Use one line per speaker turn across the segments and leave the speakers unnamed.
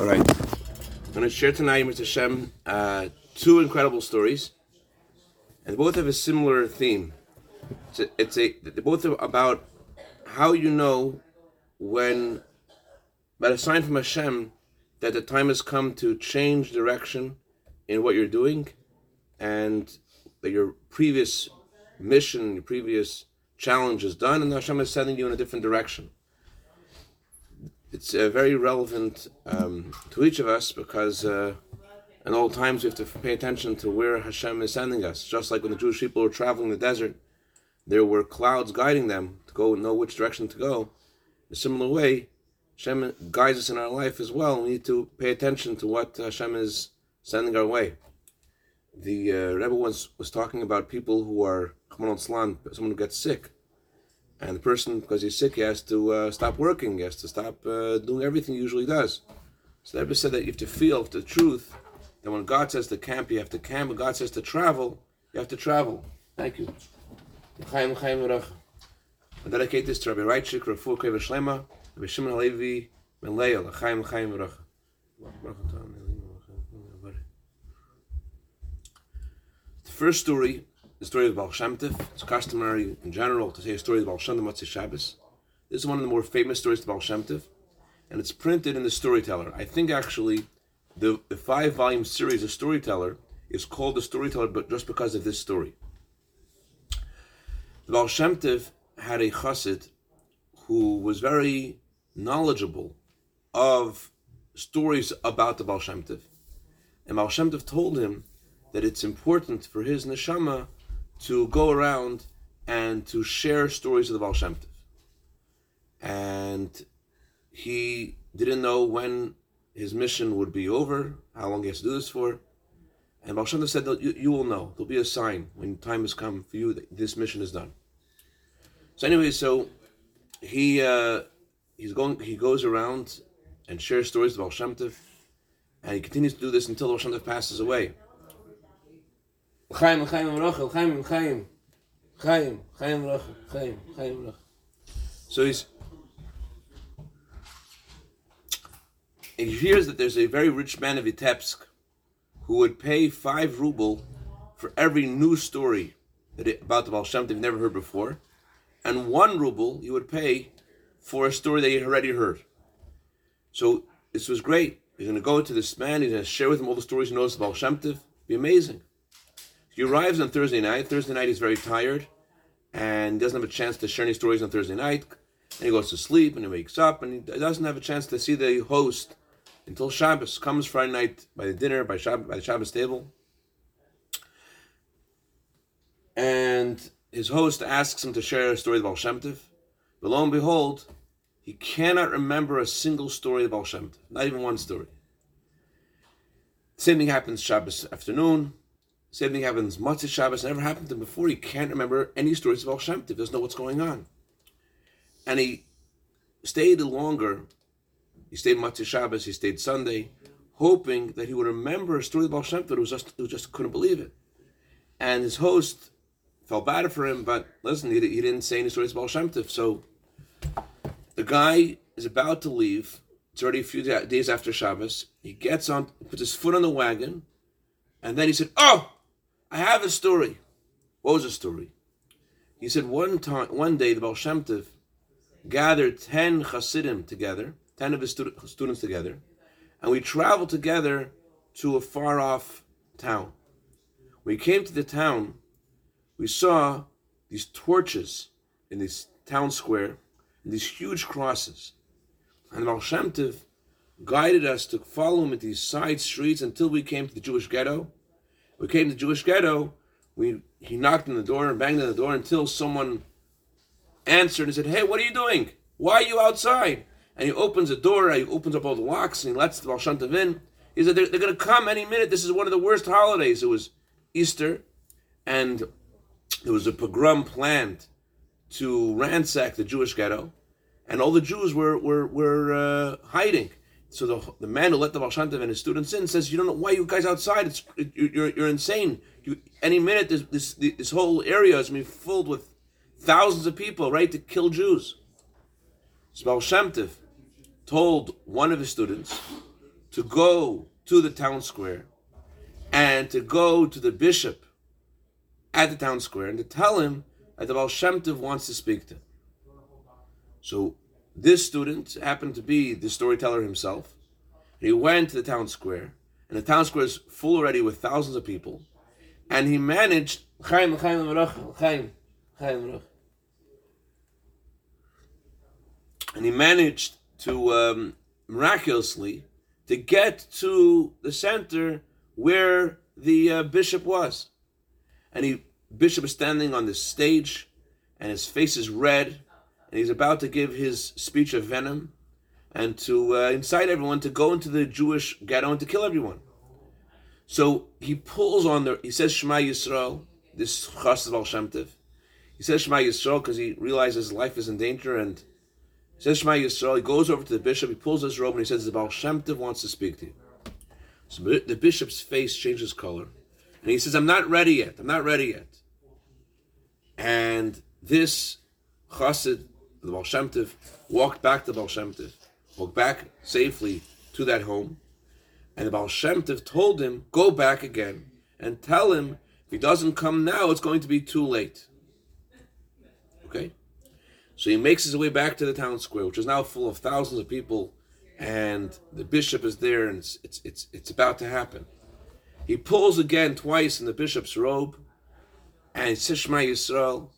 All right. I'm going to share tonight, Mr. Shem, uh, two incredible stories. And both have a similar theme. It's a, it's a they both about how you know when, by a sign from Hashem, that the time has come to change direction in what you're doing, and that your previous mission, your previous challenge is done, and Hashem is sending you in a different direction it's uh, very relevant um, to each of us because uh, in all times we have to pay attention to where Hashem is sending us. Just like when the Jewish people were traveling the desert, there were clouds guiding them to go know which direction to go. In a similar way, Hashem guides us in our life as well. We need to pay attention to what Hashem is sending our way. The uh, Rebbe once was talking about people who are someone who gets sick and the person, because he's sick, he has to uh, stop working, he has to stop uh, doing everything he usually does. So the Rebbe said that you have to feel the truth that when God says to camp, you have to camp. When God says to travel, you have to travel. Thank you. I dedicate this to Rabbi Reitchik, Rafu Shlema, Rabbi Shimon Halevi. The first story the story of Baal. It's customary in general to say a story of Baal Shem Shabbos. This is one of the more famous stories of Baal and it's printed in the Storyteller. I think actually the, the five volume series of Storyteller is called the Storyteller, but just because of this story. The Baal Shem Tov had a chassid who was very knowledgeable of stories about the Baal Shem Tov. And Baal Shem Tov told him that it's important for his neshama to go around and to share stories of the Baal Shem Tov. And he didn't know when his mission would be over, how long he has to do this for. And Baal Shem Tov said, you, you will know. There'll be a sign when time has come for you that this mission is done. So anyway, so he uh, he's going he goes around and shares stories of Baal Shem Tov, and he continues to do this until Baal Shem Tov passes away. Chaim, Chaim, Rachel, Chaim, Chaim, Chaim, Chaim, Rachel, Chaim, Chaim, Rachel. So he's he hears that there's a very rich man of Vitebsk who would pay five ruble for every new story it, about the Baal Shem they've never heard before, and one ruble he would pay for a story he had already heard. So this was great. He's going to go to this man. He's going to share with him all the stories he knows about Shem. Be amazing. He arrives on Thursday night. Thursday night he's very tired and doesn't have a chance to share any stories on Thursday night. And he goes to sleep and he wakes up and he doesn't have a chance to see the host until Shabbos. Comes Friday night by the dinner, by, Shabbos, by the Shabbos table. And his host asks him to share a story about Shem Tov. But lo and behold, he cannot remember a single story about Shem Tov, not even one story. Same thing happens Shabbos afternoon. Same thing happens Motzei Shabbos. Never happened to him before. He can't remember any stories of Al Shem Tov. Doesn't know what's going on. And he stayed longer. He stayed Motzei Shabbos. He stayed Sunday, hoping that he would remember a story of Al Shem Tov. Was just, just couldn't believe it. And his host felt bad for him, but listen, he, he didn't say any stories about Shem Tov. So the guy is about to leave. It's already a few days after Shabbos. He gets on, puts his foot on the wagon, and then he said, "Oh, I have a story. What was the story? He said one time, one day, the Baal Shem Tov gathered ten Hasidim together, ten of his stu- students together, and we traveled together to a far off town. When we came to the town, we saw these torches in this town square, and these huge crosses. And Baal Shem Tov guided us to follow him at these side streets until we came to the Jewish ghetto we came to Jewish ghetto. We he knocked on the door and banged on the door until someone answered and said, "Hey, what are you doing? Why are you outside?" And he opens the door. He opens up all the locks and he lets the Shem in. He said, "They're, they're going to come any minute. This is one of the worst holidays. It was Easter, and there was a pogrom planned to ransack the Jewish ghetto, and all the Jews were were were uh, hiding." So the, the man who let the Tov and his students in says, "You don't know why you guys outside. It's it, you're you're insane. You, any minute this this this whole area is going to be filled with thousands of people, right, to kill Jews." So Tov told one of his students to go to the town square and to go to the bishop at the town square and to tell him that the Baal Shem Tov wants to speak to him. So this student happened to be the storyteller himself. He went to the town square, and the town square is full already with thousands of people, and he managed Chaim, Chaim, Chaim, Chaim, and he managed to um, miraculously to get to the center where the uh, bishop was, and he bishop is standing on the stage, and his face is red, and he's about to give his speech of venom, and to uh, incite everyone to go into the Jewish ghetto and to kill everyone. So he pulls on the. He says Shema Yisrael. This Chas of Al Shem. He says Shema Yisrael because he realizes life is in danger and he says Shema Yisrael. He goes over to the bishop. He pulls his robe and he says the Baal Shem Tov wants to speak to you. So the bishop's face changes color and he says, "I'm not ready yet. I'm not ready yet." And this Chassid, the Baal Shem Tov, walked back to Baal Shem Tov, walked back safely to that home, and the Baal Shem Tov told him, "Go back again and tell him if he doesn't come now, it's going to be too late." Okay, so he makes his way back to the town square, which is now full of thousands of people, and the bishop is there, and it's it's it's, it's about to happen. He pulls again twice in the bishop's robe and he says Shema Yisrael,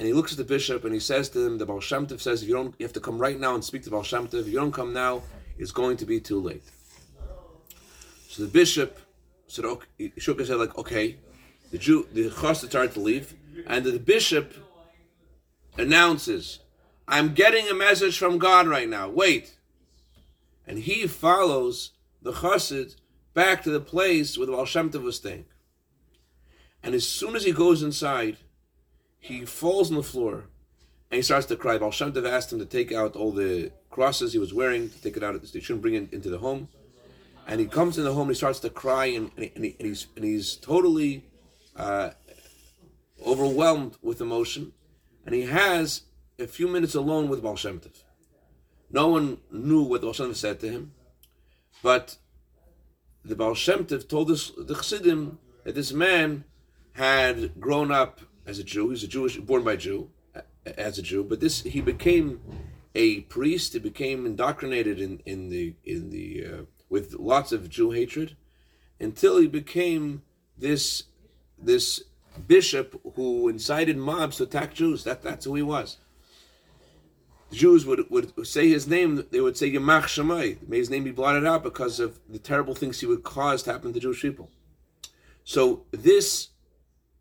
and he looks at the bishop and he says to him, the Baal Shem Tov says, if you don't, you have to come right now and speak to Baal Shem Tov. If you don't come now, it's going to be too late. So the bishop said, okay, he shook his head like, okay. The Jew, the chassid started to leave, and the bishop announces, I'm getting a message from God right now. Wait. And he follows the chassid back to the place where the Baal Shem Tov was staying. And as soon as he goes inside, he falls on the floor and he starts to cry. Baal Shem Tov asked him to take out all the crosses he was wearing, to take it out. They shouldn't bring it into the home. And he comes in the home and he starts to cry and, and, he, and, he's, and he's totally uh, overwhelmed with emotion. And he has a few minutes alone with Baal Shem Tov. No one knew what Baal Shem Tov said to him, but the Baal Shem Tov told the Chassidim, that this man had grown up as a Jew. He's a Jewish, born by Jew, as a Jew. But this, he became a priest. He became indoctrinated in in the in the uh, with lots of Jew hatred, until he became this this bishop who incited mobs to attack Jews. That that's who he was. Jews would, would say his name, they would say Yamach Shemai. May his name be blotted out because of the terrible things he would cause to happen to Jewish people. So this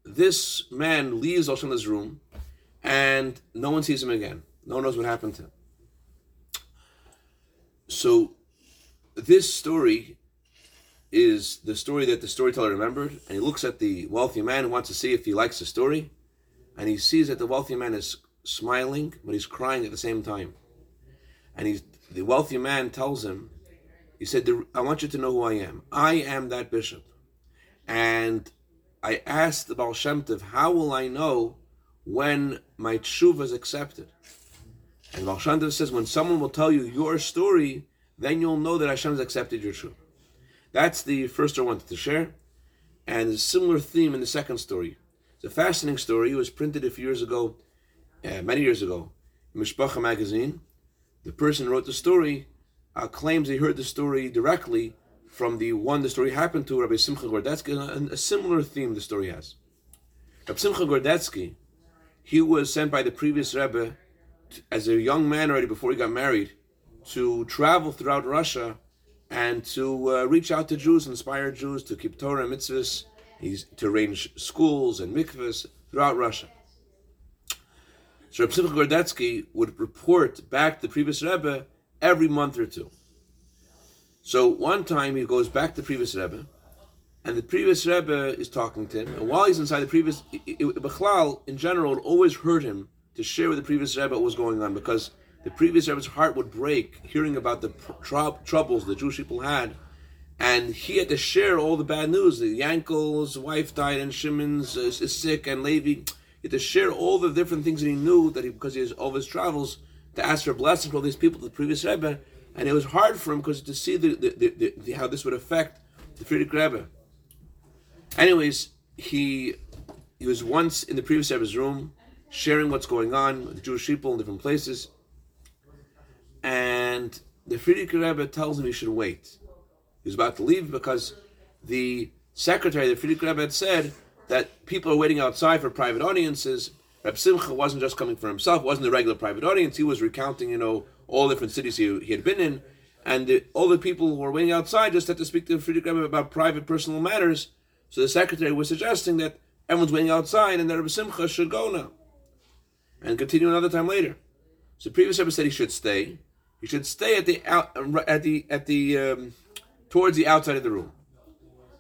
this man leaves Oshana's room and no one sees him again. No one knows what happened to him. So this story is the story that the storyteller remembered, and he looks at the wealthy man and wants to see if he likes the story, and he sees that the wealthy man is smiling, but he's crying at the same time. And he's, the wealthy man tells him, he said, I want you to know who I am. I am that bishop. And I asked the Baal Shem Tov, how will I know when my tshuva is accepted? And Baal Shem Tov says, when someone will tell you your story, then you'll know that Hashem has accepted your tshuva. That's the first I wanted to share. And a similar theme in the second story. It's a fascinating story. It was printed a few years ago, uh, many years ago, in Mishpacha magazine. The person who wrote the story uh, claims he heard the story directly from the one the story happened to, Rabbi Simcha Gordetsky, a, a similar theme the story has. Rabbi Simcha Gordetsky, he was sent by the previous Rebbe to, as a young man already before he got married to travel throughout Russia and to uh, reach out to Jews, inspire Jews to keep Torah and mitzvahs, he's, to arrange schools and mikvahs throughout Russia. So Rabbi Simcha Gordetsky would report back to the previous Rebbe every month or two. So one time he goes back to the previous Rebbe, and the previous Rebbe is talking to him, and while he's inside the previous, Bechlal in general always hurt him to share with the previous Rebbe what was going on because the previous Rebbe's heart would break hearing about the tr- troubles the Jewish people had, and he had to share all the bad news. The Yankel's wife died, and Shimon's is, is sick, and Levi. He had to share all the different things that he knew that he, because he has all his travels to ask for blessing for all these people. The previous Rebbe and it was hard for him because to see the, the, the, how this would affect the Frierdiker Rebbe. Anyways, he he was once in the previous Rebbe's room, sharing what's going on with Jewish people in different places, and the Frierdiker Rebbe tells him he should wait. He was about to leave because the secretary, the Frierdiker Rebbe, had said that people are waiting outside for private audiences. Reb Simcha wasn't just coming for himself; wasn't a regular private audience. He was recounting, you know, all different cities he, he had been in, and the, all the people who were waiting outside just had to speak to Frierdiker Rebbe about private, personal matters. So the secretary was suggesting that everyone's waiting outside, and that Reb Simcha should go now and continue another time later. So the previous Rebbe said he should stay. He should stay at the out at the at the um, towards the outside of the room.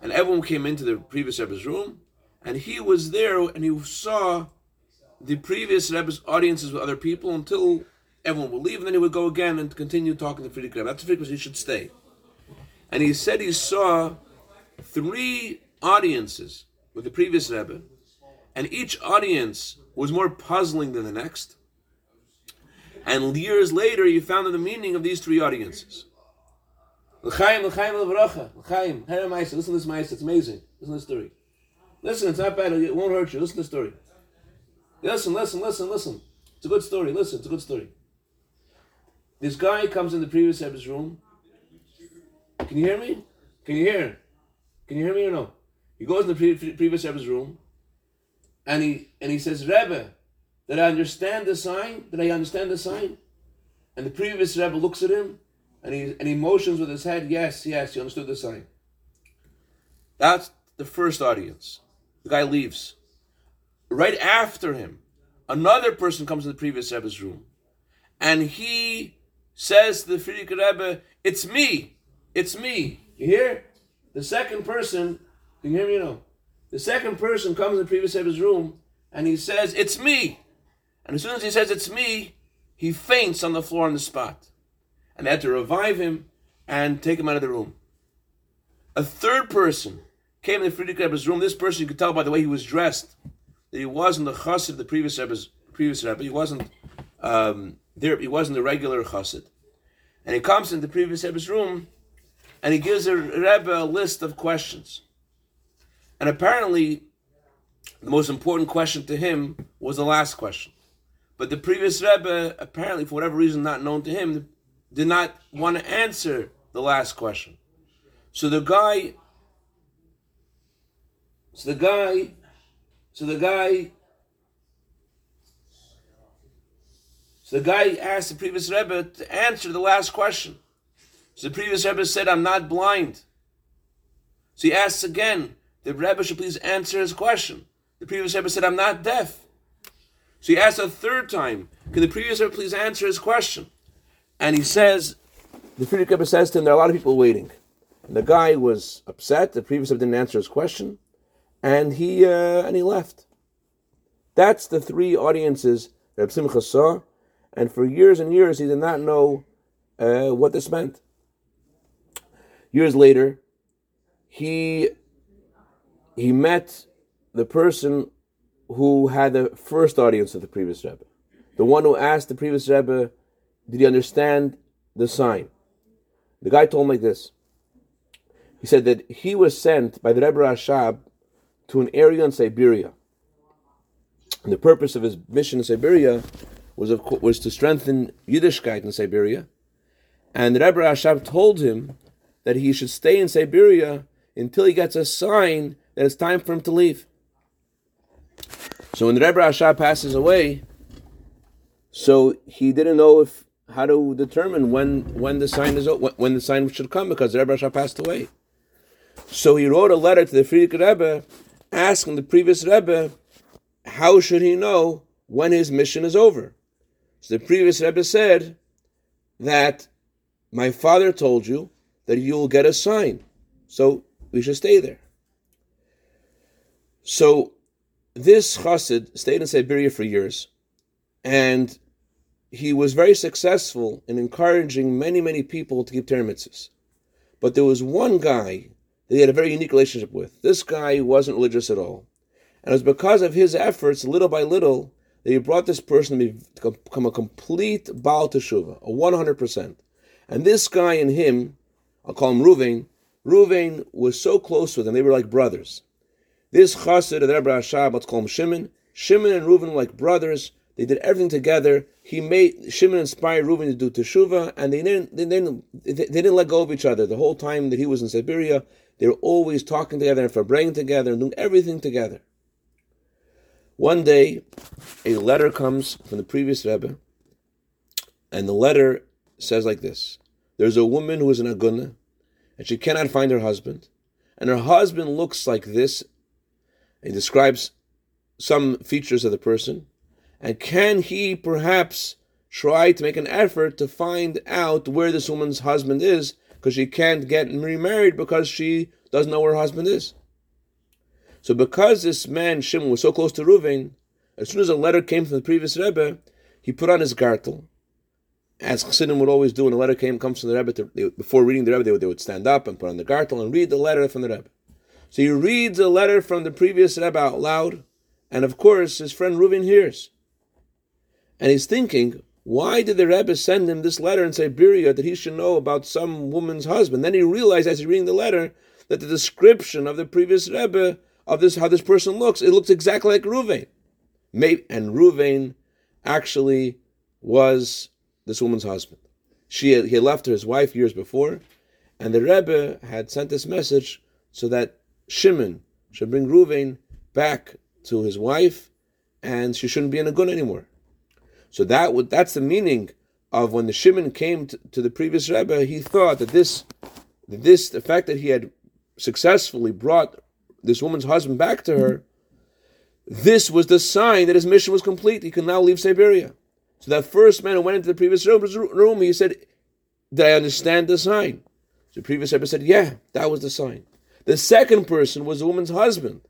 And everyone came into the previous Rebbe's room, and he was there, and he saw the previous Rebbe's audiences with other people until everyone would leave, and then he would go again and continue talking to Rebbe. That's the because he should stay. And he said he saw three audiences with the previous Rebbe, and each audience was more puzzling than the next. And years later, you found the meaning of these three audiences. L'chaim, l'chaim. L'chaim, Listen to this ma'isa. It's amazing. Listen to the story. Listen, it's not bad. It won't hurt you. Listen to the story. Listen, listen, listen, listen. It's a good story. Listen, it's a good story. This guy comes in the previous Rebbe's room. Can you hear me? Can you hear? Can you hear me or no? He goes in the pre- previous Rebbe's room, and he and he says, Rebbe, did I understand the sign? Did I understand the sign? And the previous Rebbe looks at him and he and he motions with his head, yes, yes, he understood the sign. That's the first audience. The guy leaves. Right after him, another person comes in the previous Rebbe's room, and he says the Frierdiker Rebbe, "It's me, it's me." You hear? The second person, you hear me? No. The second person comes in the previous Rebbe's room, and he says, "It's me," and as soon as he says, "It's me," he faints on the floor on the spot and they had to revive him and take him out of the room. A third person came in the Frierdiker Rebbe's room. This person, you could tell by the way he was dressed, that he wasn't the chassid of the previous Rebbe's previous Rebbe. He wasn't um, there. He wasn't a regular chassid. And he comes into the previous Rebbe's room, and he gives a Rebbe a list of questions. And apparently, the most important question to him was the last question. But the previous Rebbe, apparently, for whatever reason not known to him, did not want to answer the last question. So the guy, so the guy, so the guy, so the guy asked the previous Rebbe to answer the last question. So the previous Rebbe said, I'm not blind. So he asks again, the Rebbe should please answer his question. The previous Rebbe said, I'm not deaf. So he asked a third time, can the previous Rebbe please answer his question? And he says, the Frierdiker Rebbe says to him, there are a lot of people waiting. And the guy was upset. The previous Rebbe didn't answer his question, and he uh, and he left. That's the three audiences that Simcha saw, and for years and years he did not know uh, what this meant. Years later, he he met the person who had the first audience of the previous Rebbe, the one who asked the previous Rebbe did he understand the sign? The guy told him like this. He said that he was sent by the Rebbe Rashab to an area in Siberia. And the purpose of his mission in Siberia was, of, was to strengthen Yiddishkeit in Siberia. And the Rebbe Rashab told him that he should stay in Siberia until he gets a sign that it's time for him to leave. So when the Rebbe Rashab passes away, so he didn't know if how to determine when when the sign is when the sign should come because the Rebbe Rasha passed away. So he wrote a letter to the Frierdiker Rebbe asking the previous Rebbe how should he know when his mission is over. So the previous Rebbe said that my father told you that you will get a sign, so we should stay there. So this chassid stayed in Siberia for years, and he was very successful in encouraging many, many people to keep Torah mitzvahs. But there was one guy that he had a very unique relationship with. This guy wasn't religious at all. And it was because of his efforts, little by little, that he brought this person to become a complete Baal Teshuvah, a 100%. And this guy and him, I'll call him Ruvain, Ruvain was so close with him, they were like brothers. This chassid of Rebbe Rashab, let's call him Shimon. Shimon and Reuven were like brothers. They did everything together. He made Shimon inspired Reuven to do teshuva, and they didn't, they didn't they didn't let go of each other the whole time that he was in Siberia. They were always talking together and for praying together and doing everything together. One day, a letter comes from the previous Rebbe, and the letter says like this: There's a woman who is an aguna, and she cannot find her husband, and her husband looks like this. He describes some features of the person, and can he perhaps try to make an effort to find out where this woman's husband is because she can't get remarried because she doesn't know where her husband is. So because this man Shimon was so close to Reuven, as soon as a letter came from the previous Rebbe, he put on his gartel, as Chassidim would always do when a letter came comes from the Rebbe. To, they, before reading the Rebbe, they would, they would stand up and put on the gartel and read the letter from the Rebbe. So he reads the letter from the previous Rebbe out loud, and of course his friend Reuven hears. And he's thinking, why did the Rebbe send him this letter in Siberia that he should know about some woman's husband? Then he realized as he's reading the letter that the description of the previous Rebbe of this how this person looks, it looks exactly like Ruvain. And Ruvain actually was this woman's husband. She had, he had left her his wife years before, and the Rebbe had sent this message so that Shimon should bring Ruvain back to his wife, and she shouldn't be in aguna anymore. So that would that's the meaning of when the Shimon came to, to the previous Rebbe, he thought that this, that this, the fact that he had successfully brought this woman's husband back to her, this was the sign that his mission was complete. He could now leave Siberia. So that first man who went into the previous room, he said, Did I understand the sign? So the previous Rebbe said, Yeah, that was the sign. The second person was the woman's husband.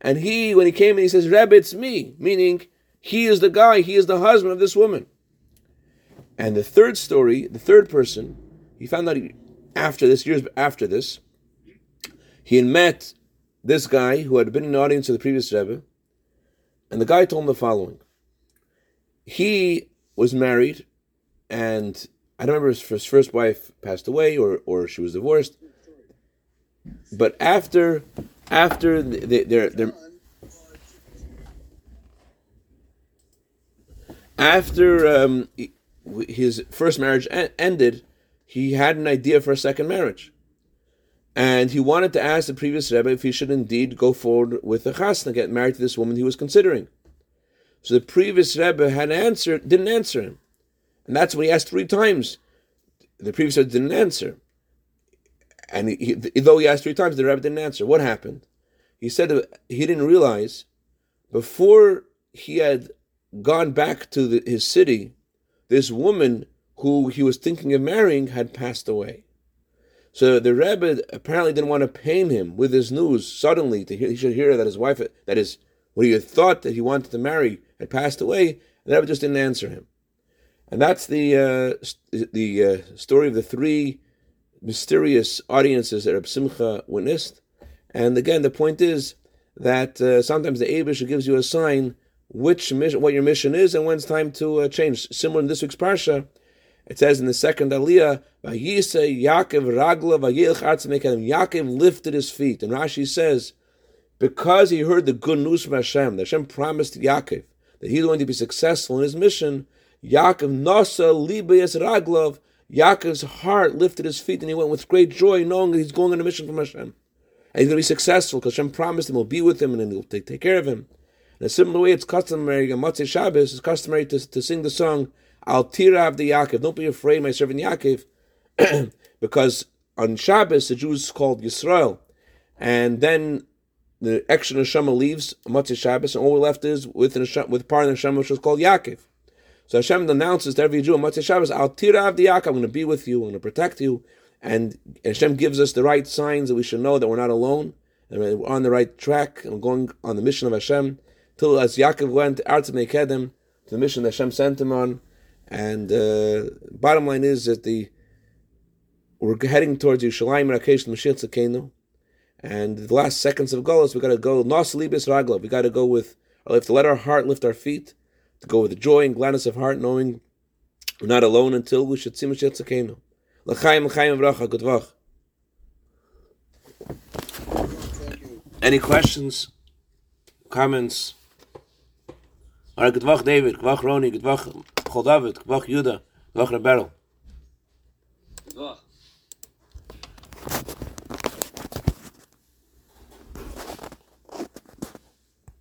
And he, when he came in, he says, Rebbe, it's me, meaning he is the guy, he is the husband of this woman. And the third story, the third person, he found out after this, years after this, he had met this guy who had been in the audience of the previous Rebbe, and the guy told him the following. He was married, and I don't remember if his first wife passed away or, or she was divorced. But after after their their after um, his first marriage ended, he had an idea for a second marriage. And he wanted to ask the previous Rebbe if he should indeed go forward with the chasna, get married to this woman he was considering. So the previous Rebbe had answered, didn't answer him. And that's when he asked three times. The previous Rebbe didn't answer. And he, he, though he asked three times, the Rebbe didn't answer. What happened? He said he didn't realize before he had gone back to the, his city, this woman who he was thinking of marrying had passed away. So the Rebbe apparently didn't want to pain him with this news suddenly. To hear, he should hear that his wife, that is, what he had thought that he wanted to marry, had passed away. The Rebbe just didn't answer him, and that's the uh, the uh, story of the three mysterious audiences that Reb Simcha witnessed. And again, the point is that uh, sometimes the Abish gives you a sign which mission, what your mission is, and when it's time to uh, change. Similar in this week's parsha, it says in the second aliyah, "Vayise Yaakov Yaakov lifted his feet, and Rashi says, because he heard the good news from Hashem, that Hashem promised Yaakov that he's going to be successful in his mission. Yaakov nasa libayas raglov. Yaakov's heart lifted his feet, and he went with great joy, knowing that he's going on a mission from Hashem, and he's going to be successful because Hashem promised him he'll be with him and he'll take, take care of him. In a similar way, it's customary on Motzei Shabbos. It's customary to, to sing the song Al Tira Avdi Yaakov. Don't be afraid, my servant Yaakov, because on Shabbos the Jews called Yisrael, and then the extra neshama leaves Motzei Shabbos, and all we're left is with neshama, with part of the neshama which is called Yaakov. So Hashem announces to every Jew on Motzei Shabbos, Al Tira Avdi Yaakov. I'm going to be with you. I'm going to protect you. And Hashem gives us the right signs that we should know that we're not alone and we're on the right track and we're going on the mission of Hashem till as Yaakov went Arz Mekedem to the mission that Hashem sent him on. And uh, bottom line is that the we're heading towards Yerushalayim Rakesh Mashiach Tzidkeinu. And the last seconds of Golos, we got to go Nos Libis Ragla. We got to go with, we have to let our heart lift our feet, to go with the joy and gladness of heart, knowing we're not alone until we should see Mashiach Tzidkeinu. L'chaim, l'chaim, bracha, good. Any questions? Comments? All right, good David, good Roni, good Chol David, vach, Yuda, good Rebel.